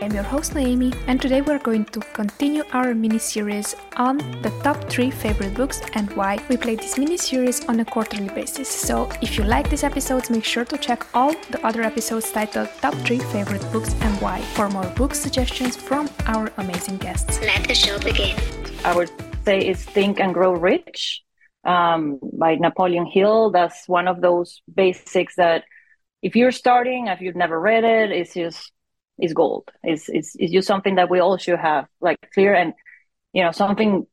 I'm your host Naomi, and today we're going to continue our mini series on the top three favorite books and why. We play this mini series on a quarterly basis. So if you like these episodes, make sure to check all the other episodes titled Top 3 Favorite Books and Why for more book suggestions from our amazing guests. Let the show begin. I would say it's Think and Grow Rich um, by Napoleon Hill. That's one of those basics that if you're starting, if you've never read it, it's just is gold. It's, it's, it's just something that we all should have like clear and, you know, something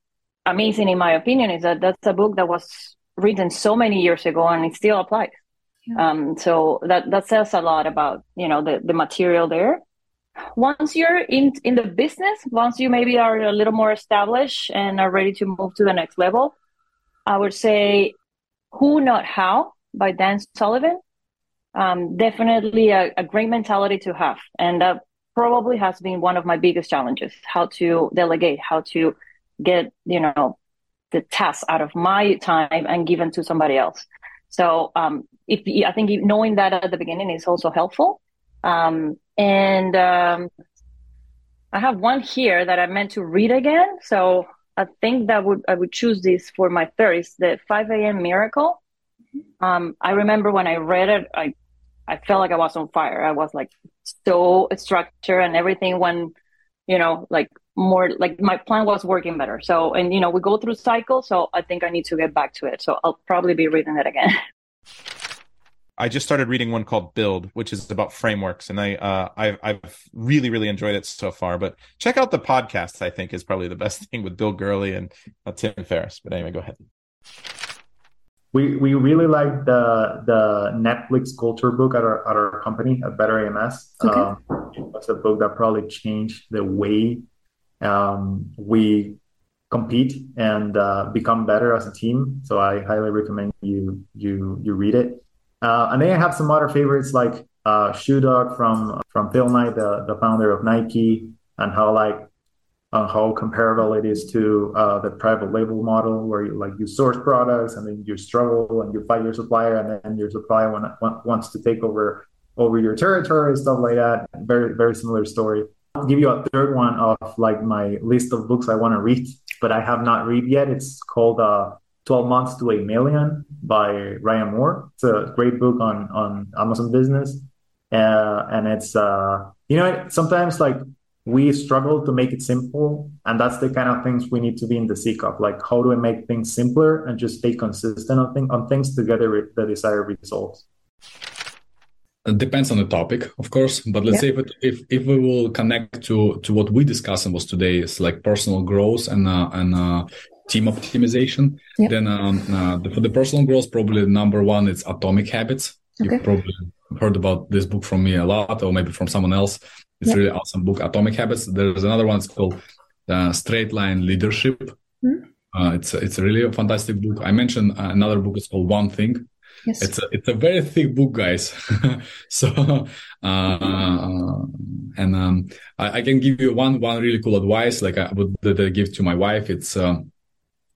amazing in my opinion is that that's a book that was written so many years ago and it still applies. Yeah. Um, so that, that says a lot about, you know, the, the material there. Once you're in, in the business, once you maybe are a little more established and are ready to move to the next level, I would say Who Not How by Dan Sullivan um, definitely a, a, great mentality to have. And that probably has been one of my biggest challenges, how to delegate, how to get, you know, the tasks out of my time and given to somebody else. So, um, if I think knowing that at the beginning is also helpful. Um, and, um, I have one here that I meant to read again. So I think that would, I would choose this for my third. The 5 a.m. miracle. Um, I remember when I read it, I I felt like I was on fire. I was like so structured and everything when, you know, like more like my plan was working better. So, and you know, we go through cycles. So I think I need to get back to it. So I'll probably be reading it again. I just started reading one called Build, which is about frameworks, and I uh, I, I've really really enjoyed it so far. But check out the podcast. I think is probably the best thing with Bill Gurley and uh, Tim Ferriss. But anyway, go ahead we we really like the the Netflix culture book at our at our company at Better AMS. Okay. Um, it's a book that probably changed the way um, we compete and uh, become better as a team. So I highly recommend you you you read it. Uh, and then I have some other favorites like uh, Shoe Dog from from Phil Knight, the the founder of Nike, and how like uh, how comparable it is to uh, the private label model where you like you source products and then you struggle and you fight your supplier and then your supplier want, wants to take over over your territory stuff like that. Very very similar story. I'll give you a third one of like my list of books I want to read but I have not read yet. It's called uh, 12 months to a million by Ryan Moran. It's a great book on on Amazon business. Uh, and it's uh, you know sometimes like we struggle to make it simple and that's the kind of things we need to be in the seek of like how do we make things simpler and just stay consistent on, thing, on things to get the desired results it depends on the topic of course but let's yeah. say if, if if we will connect to to what we discussed was today is like personal growth and uh, and uh, team optimization yeah. then um, uh, for the personal growth probably number one it's atomic habits okay. you probably heard about this book from me a lot or maybe from someone else it's really awesome book, Atomic Habits. There's another one. It's called uh, Straight Line Leadership. Mm-hmm. Uh, it's it's a really a fantastic book. I mentioned uh, another book. It's called One Thing. Yes. It's a, it's a very thick book, guys. so, uh, and um, I, I, can give you one one really cool advice, like I would that I give to my wife. It's um,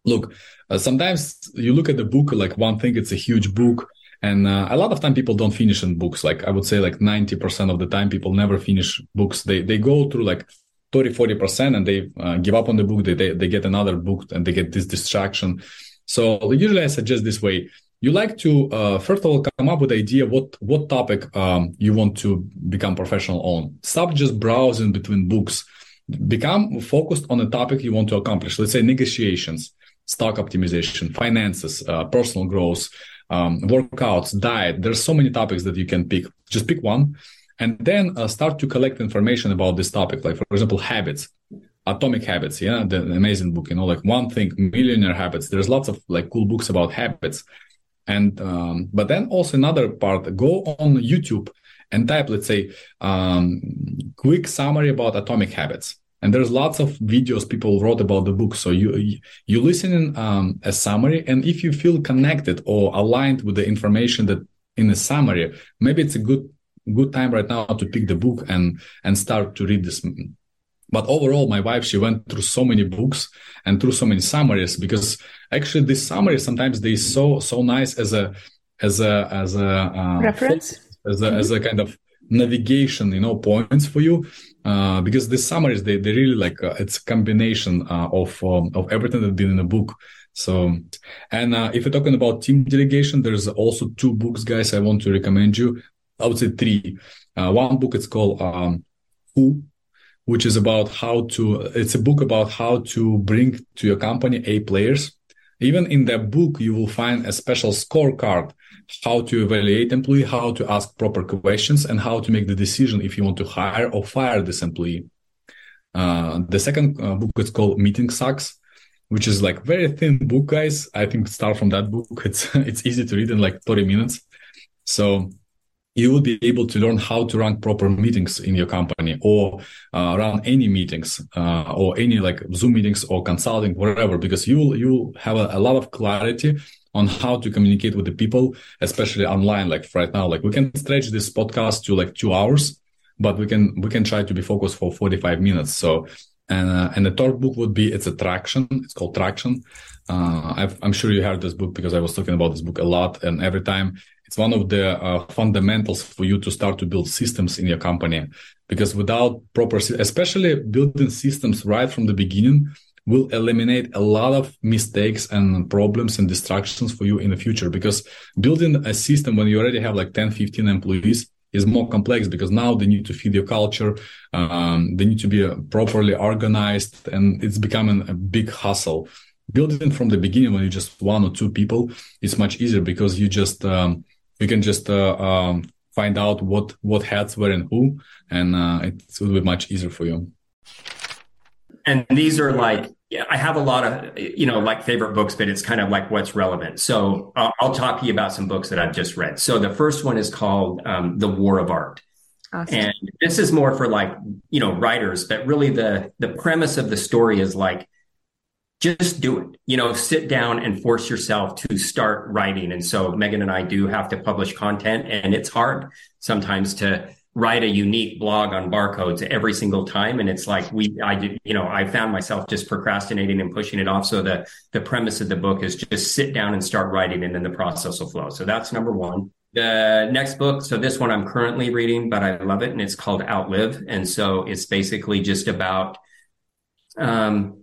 look, uh, sometimes you look at the book like one thing. It's a huge book, and uh, a lot of time people don't finish in books. Like i would say like 90% of the time people never finish books. They they go through like 30 40% and they uh, give up on the book. They, they, they get another book and they get this distraction. So usually i suggest this way. You like to uh, first of all come up with the idea what what topic um, you want to become professional on. Stop just browsing between books. Become focused on a topic you want to accomplish. Let's say negotiations stock optimization finances uh, personal growth um, workouts, diet. There's so many topics that you can pick. Just pick one and then uh, start to collect information about this topic. Like, for example, habits, atomic habits. Yeah. The amazing book, you know, like one thing, millionaire habits. There's lots of like cool books about habits. And, um, but then also another part, go on YouTube and type, let's say, um, quick summary about atomic habits and there's lots of videos people wrote about the book. So you you listen in um, a summary. And if you feel connected or aligned with the information that in the summary maybe it's a good good time right now to pick the book and and start to read this. But overall my wife she went through so many books and through so many summaries because actually this summary sometimes they so so nice as a as a as a uh, reference. as a mm-hmm. as a kind of navigation, you know, points for you. Uh, because the summaries, they, they really like, uh, it's a combination uh, of, um, of everything that's been in the book. So, and uh, if you're talking about team delegation, there's also two books, guys, I want to recommend you. I would say three. Uh, one book, it's called um, Who, which is about how to, it's a book about how to bring to your company A players. Even in that book, you will find a special scorecard, how to evaluate employee, how to ask proper questions, and how to make the decision if you want to hire or fire this employee. Uh, the second uh, book is called Meeting Sucks, which is like very thin book, guys. I think start from that book. It's it's easy to read in like 30 minutes. So you will be able to learn how to run proper meetings in your company or uh, run any meetings uh, or any like zoom meetings or consulting whatever because you will you will have a, a, lot of clarity on how to communicate with the people especially online. Like right now like we can stretch this podcast to like two hours but we can we can try to be focused for 45 minutes. So and uh, and the third book would be it's a traction. It's called traction. Uh, i am sure you heard this book because i was talking about this book a lot and every time it's one of the uh, fundamentals for you to start to build systems in your company. Because without proper especially building systems right from the beginning will eliminate a lot of mistakes and problems and distractions for you in the future. Because building a system when you already have like 10 15 employees is more complex because now they need to feed your culture um, they need to be uh, properly organized and it's becoming a big hustle building from the beginning when you're just one or two people is much easier because you just um, you can just uh, um, find out what what hats were in who, and uh, it will be much easier for you. And these are like yeah, I have a lot of you know like favorite books, but it's kind of like what's relevant. So uh, I'll talk to you about some books that I've just read. So the first one is called um, The War of Art. Awesome. And this is more for like, you know, writers, but really the the premise of the story is like just do it. You know, sit down and force yourself to start writing. And so Megan and I do have to publish content and it's hard sometimes to write a unique blog on barcodes every single time. And it's like we, I you know, I found myself just procrastinating and pushing it off. So the, the premise of the book is just sit down and start writing and then the process will flow. So that's number one. The next book, so this one I'm currently reading, but I love it and it's called Outlive. And so it's basically just about, um,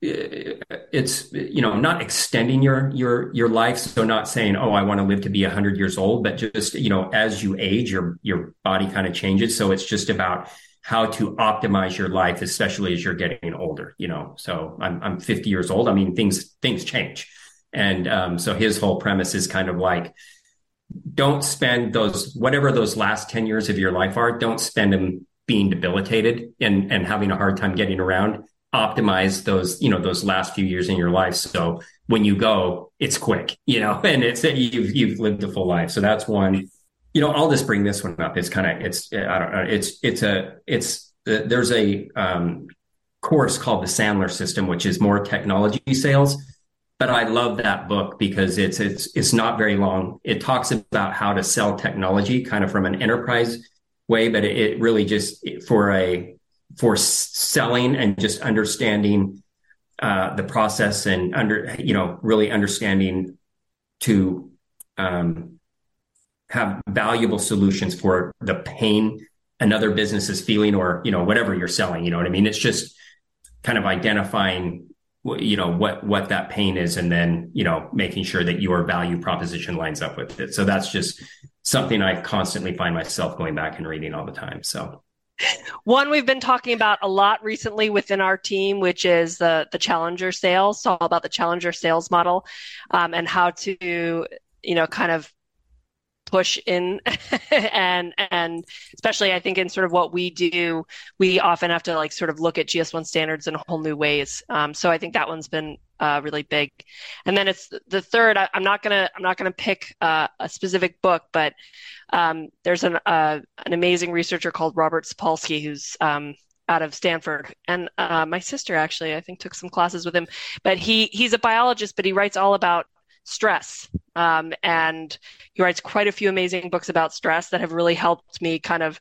it's you know not extending your your your life. So not saying oh i want to live to be 100 years old but just you know as you age your your body kind of changes. So it's just about how to optimize your life especially as you're getting older you know. So i'm i'm 50 years old. I mean things things change. And um, so his whole premise is kind of like don't spend those whatever those last 10 years of your life are don't spend them being debilitated and and having a hard time getting around optimize those, you know, those last few years in your life. So when you go, it's quick, you know, and it's you've you've lived a full life. So that's one. You know, I'll just bring this one up. It's kind of it's I don't know. It's it's a it's uh, there's a um, course called the Sandler System, which is more technology sales. But I love that book because it's it's it's not very long. It talks about how to sell technology, kind of from an enterprise way, but it, it really just for a for selling and just understanding uh, the process and under you know really understanding to um, have valuable solutions for the pain another business is feeling or you know whatever you're selling you know what i mean? It's just kind of identifying you know what what that pain is and then you know making sure that your value proposition lines up with it. So that's just something i constantly find myself going back and reading all the time so one we've been talking about a lot recently within our team, which is the the challenger sales. So all about the challenger sales model um, and how to you know kind of push in and and especially i think in sort of what we do we often have to like sort of look at gs1 standards in whole new ways um, so i think that one's been uh, really big and then it's the third I, am not gonna i'm not gonna pick uh, a specific book but um, there's an uh, an amazing researcher called Robert Sapolsky who's um, out of Stanford, and uh, my sister actually I think took some classes with him. But he he's a biologist, but he writes all about stress, um, and he writes quite a few amazing books about stress that have really helped me kind of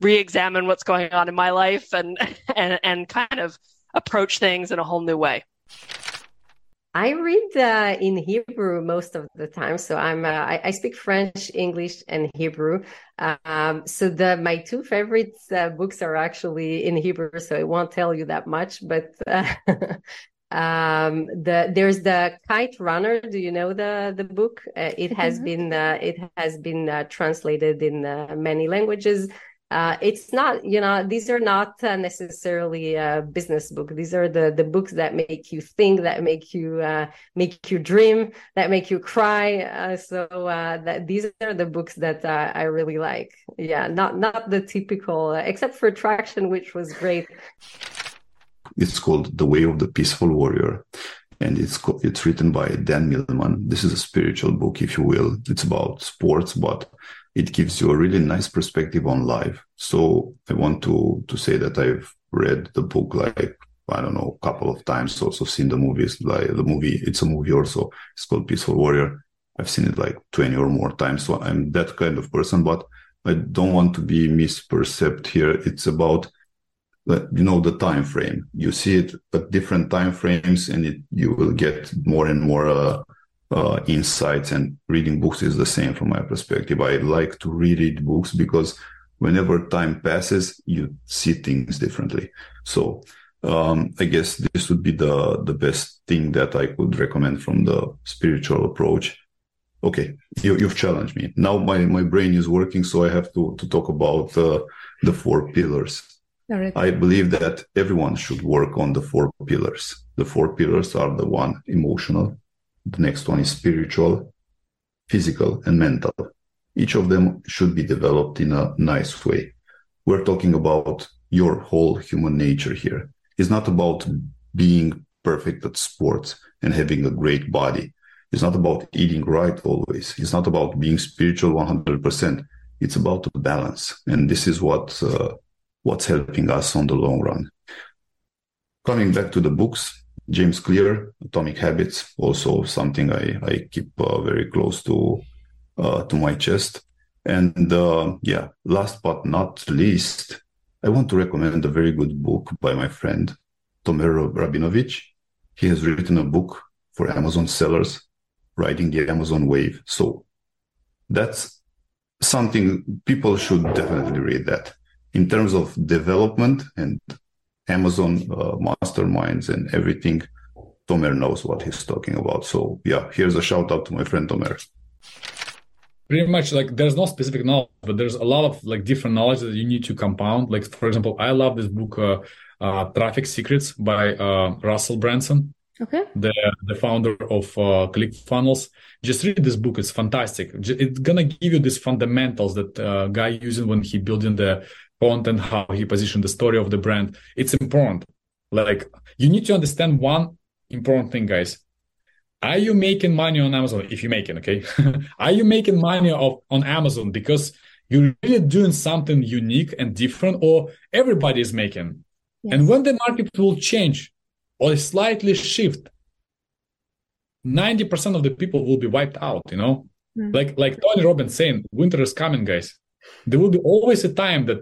re-examine what's going on in my life and and and kind of approach things in a whole new way. I read uh, in Hebrew most of the time. So I'm uh, I, I, speak French, English, and Hebrew. Um, so the my two favorite uh, books are actually in Hebrew. So I won't tell you that much, but. Uh, um, the there's the kite runner do you know the the book uh, it has mm-hmm. been uh, it has been translated in many languages uh, it's not you know these are not uh, necessarily a business book. These are the the books that make you think that make you uh, make you dream that make you cry. Uh, so uh, that these are the books that uh, i really like. Yeah not not the typical except for traction which was great. It's called the way of the peaceful warrior and it's it's written by dan millman. This is a spiritual book if you will. It's about sports but it gives you a really nice perspective on life. So I want to to say that I've read the book like I don't know a couple of times. Also seen the movies like the movie. It's a movie also. It's called Peaceful Warrior. I've seen it like twenty or more times. So I'm that kind of person. But I don't want to be misperceived here. It's about you know the time frame. You see it at different time frames, and it you will get more and more. Uh, uh, insights and reading books is the same from my perspective. I like to reread books because whenever time passes, you see things differently. So um, I guess this would be the the best thing that I could recommend from the spiritual approach. Okay, you, have challenged me. Now my, my brain is working, so I have to to talk about uh, the four pillars. Right. I believe that everyone should work on the four pillars. The four pillars are the one emotional, the next one is spiritual, physical, and mental. Each of them should be developed in a nice way. We're talking about your whole human nature here. It's not about being perfect at sports and having a great body. It's not about eating right always. It's not about being spiritual 100%. It's about the balance. And this is what, uh, what's helping us on the long run. Coming back to the books, James Clear, Atomic Habits, also something I, I keep uh, very close to uh, to my chest. And uh, yeah, last but not least, I want to recommend a very good book by my friend Tomer Rabinovich. He has written a book for Amazon sellers, riding the Amazon wave. So that's something people should definitely read that. In terms of development and Amazon uh, masterminds and everything. Tomer knows what he's talking about. So yeah, here's a shout out to my friend Tomer. Pretty much like there's no specific knowledge, but there's a lot of like different knowledge that you need to compound. Like for example, I love this book, uh, uh, Traffic Secrets by uh, Russell Brunson. Okay. The the founder of uh, ClickFunnels. Just read this book; it's fantastic. It's gonna give you these fundamentals that uh, guy using when he building the content, how he positioned the story of the brand. It's important. Like you need to understand one important thing, guys. Are you making money on Amazon? If you're making, okay, are you making money of, on Amazon because you're really doing something unique and different, or everybody is making? Yes. And when the market will change or slightly shift, 90% of the people will be wiped out, you know? Mm-hmm. Like like Tony Robbins saying, winter is coming, guys. There will be always a time that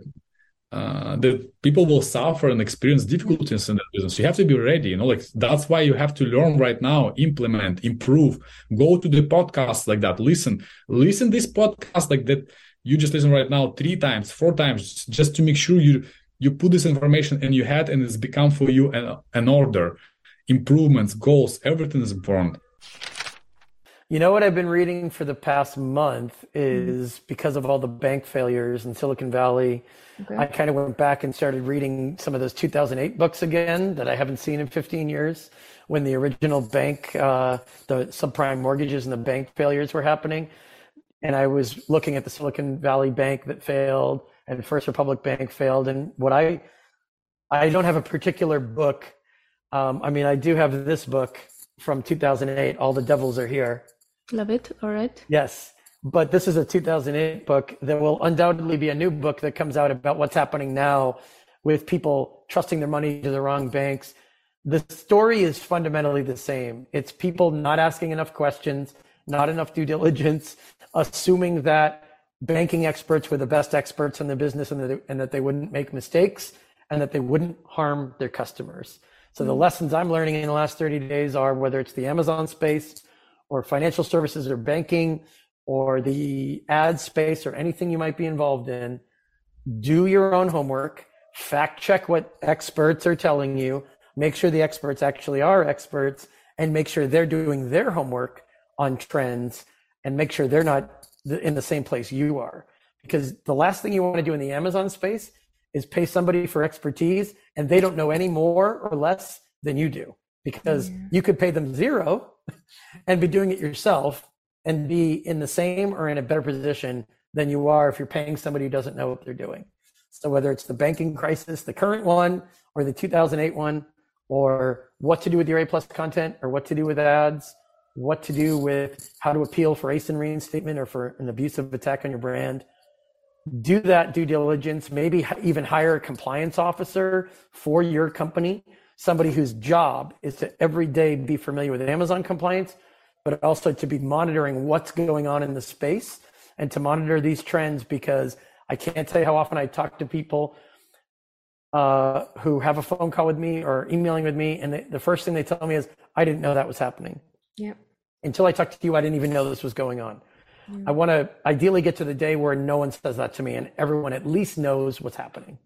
uh, that people will suffer and experience difficulties in their business. You have to be ready. You know, like that's why you have to learn right now, implement, improve. Go to the podcast like that. Listen, listen this podcast like that. You just listen right now three times, four times, just to make sure you you put this information in your head and it's become for you an, an order. Improvements, goals, everything is important. You know what I've been reading for the past month is because of all the bank failures in Silicon Valley. Okay. I kind of went back and started reading some of those 2008 books again that I haven't seen in 15 years when the original bank, uh, the subprime mortgages and the bank failures were happening. And I was looking at the Silicon Valley Bank that failed and First Republic Bank failed. And what I, I don't have a particular book. Um, I mean, I do have this book from 2008, All the Devils Are Here Love it. All right. Yes. But this is a 2008 book. There will undoubtedly be a new book that comes out about what's happening now with people trusting their money to the wrong banks. The story is fundamentally the same. It's people not asking enough questions, not enough due diligence, assuming that banking experts were the best experts in the business and that, they, and that they wouldn't make mistakes and that they wouldn't harm their customers. So the mm-hmm. lessons I'm learning in the last 30 days are whether it's the Amazon space or financial services or banking or the ad space or anything you might be involved in, do your own homework, fact check what experts are telling you, make sure the experts actually are experts, and make sure they're doing their homework on trends and make sure they're not in the same place you are. Because the last thing you want to do in the Amazon space is pay somebody for expertise and they don't know any more or less than you do because yeah. you could pay them zero and be doing it yourself and be in the same or in a better position than you are if you're paying somebody who doesn't know what they're doing. So whether it's the banking crisis, the current one, or the 2008 one, or what to do with your A plus content, or what to do with ads, what to do with how to appeal for ACE and reinstatement or for an abusive attack on your brand, do that due diligence, maybe even hire a compliance officer for your company, somebody whose job is to every day be familiar with Amazon compliance, but also to be monitoring what's going on in the space and to monitor these trends because I can't tell you how often I talk to people uh, who have a phone call with me or emailing with me, and they, the first thing they tell me is, "I didn't know that was happening." Yeah. Until I talked to you, I didn't even know this was going on. I want to ideally get to the day where no one says that to me and everyone at least knows what's happening.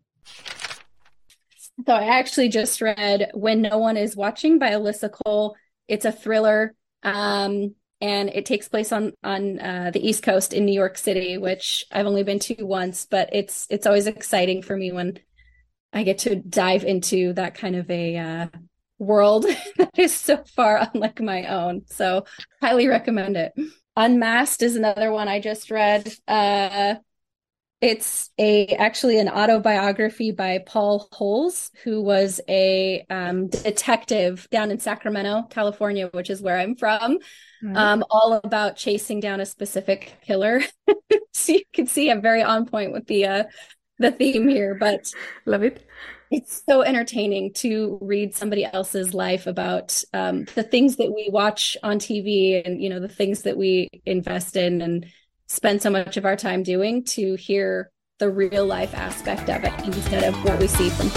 So I actually just read When No One Is Watching by Alyssa Cole. It's a thriller. Um, and it takes place on on uh, the East Coast in New York City, which I've only been to once, but it's it's always exciting for me when I get to dive into that kind of a uh, world that is so far unlike my own. So highly recommend it. Unmasked is another one I just read. Uh, it's a actually an autobiography by Paul Holes, who was a um, detective down in Sacramento, California, which is where I'm from. Um, all about chasing down a specific killer. so you can see I'm very on point with the uh, the theme here, but love it it's so entertaining to read somebody else's life about um, the things that we watch on TV and you know the things that we invest in and spend so much of our time doing to hear the real life aspect of it instead of what we see from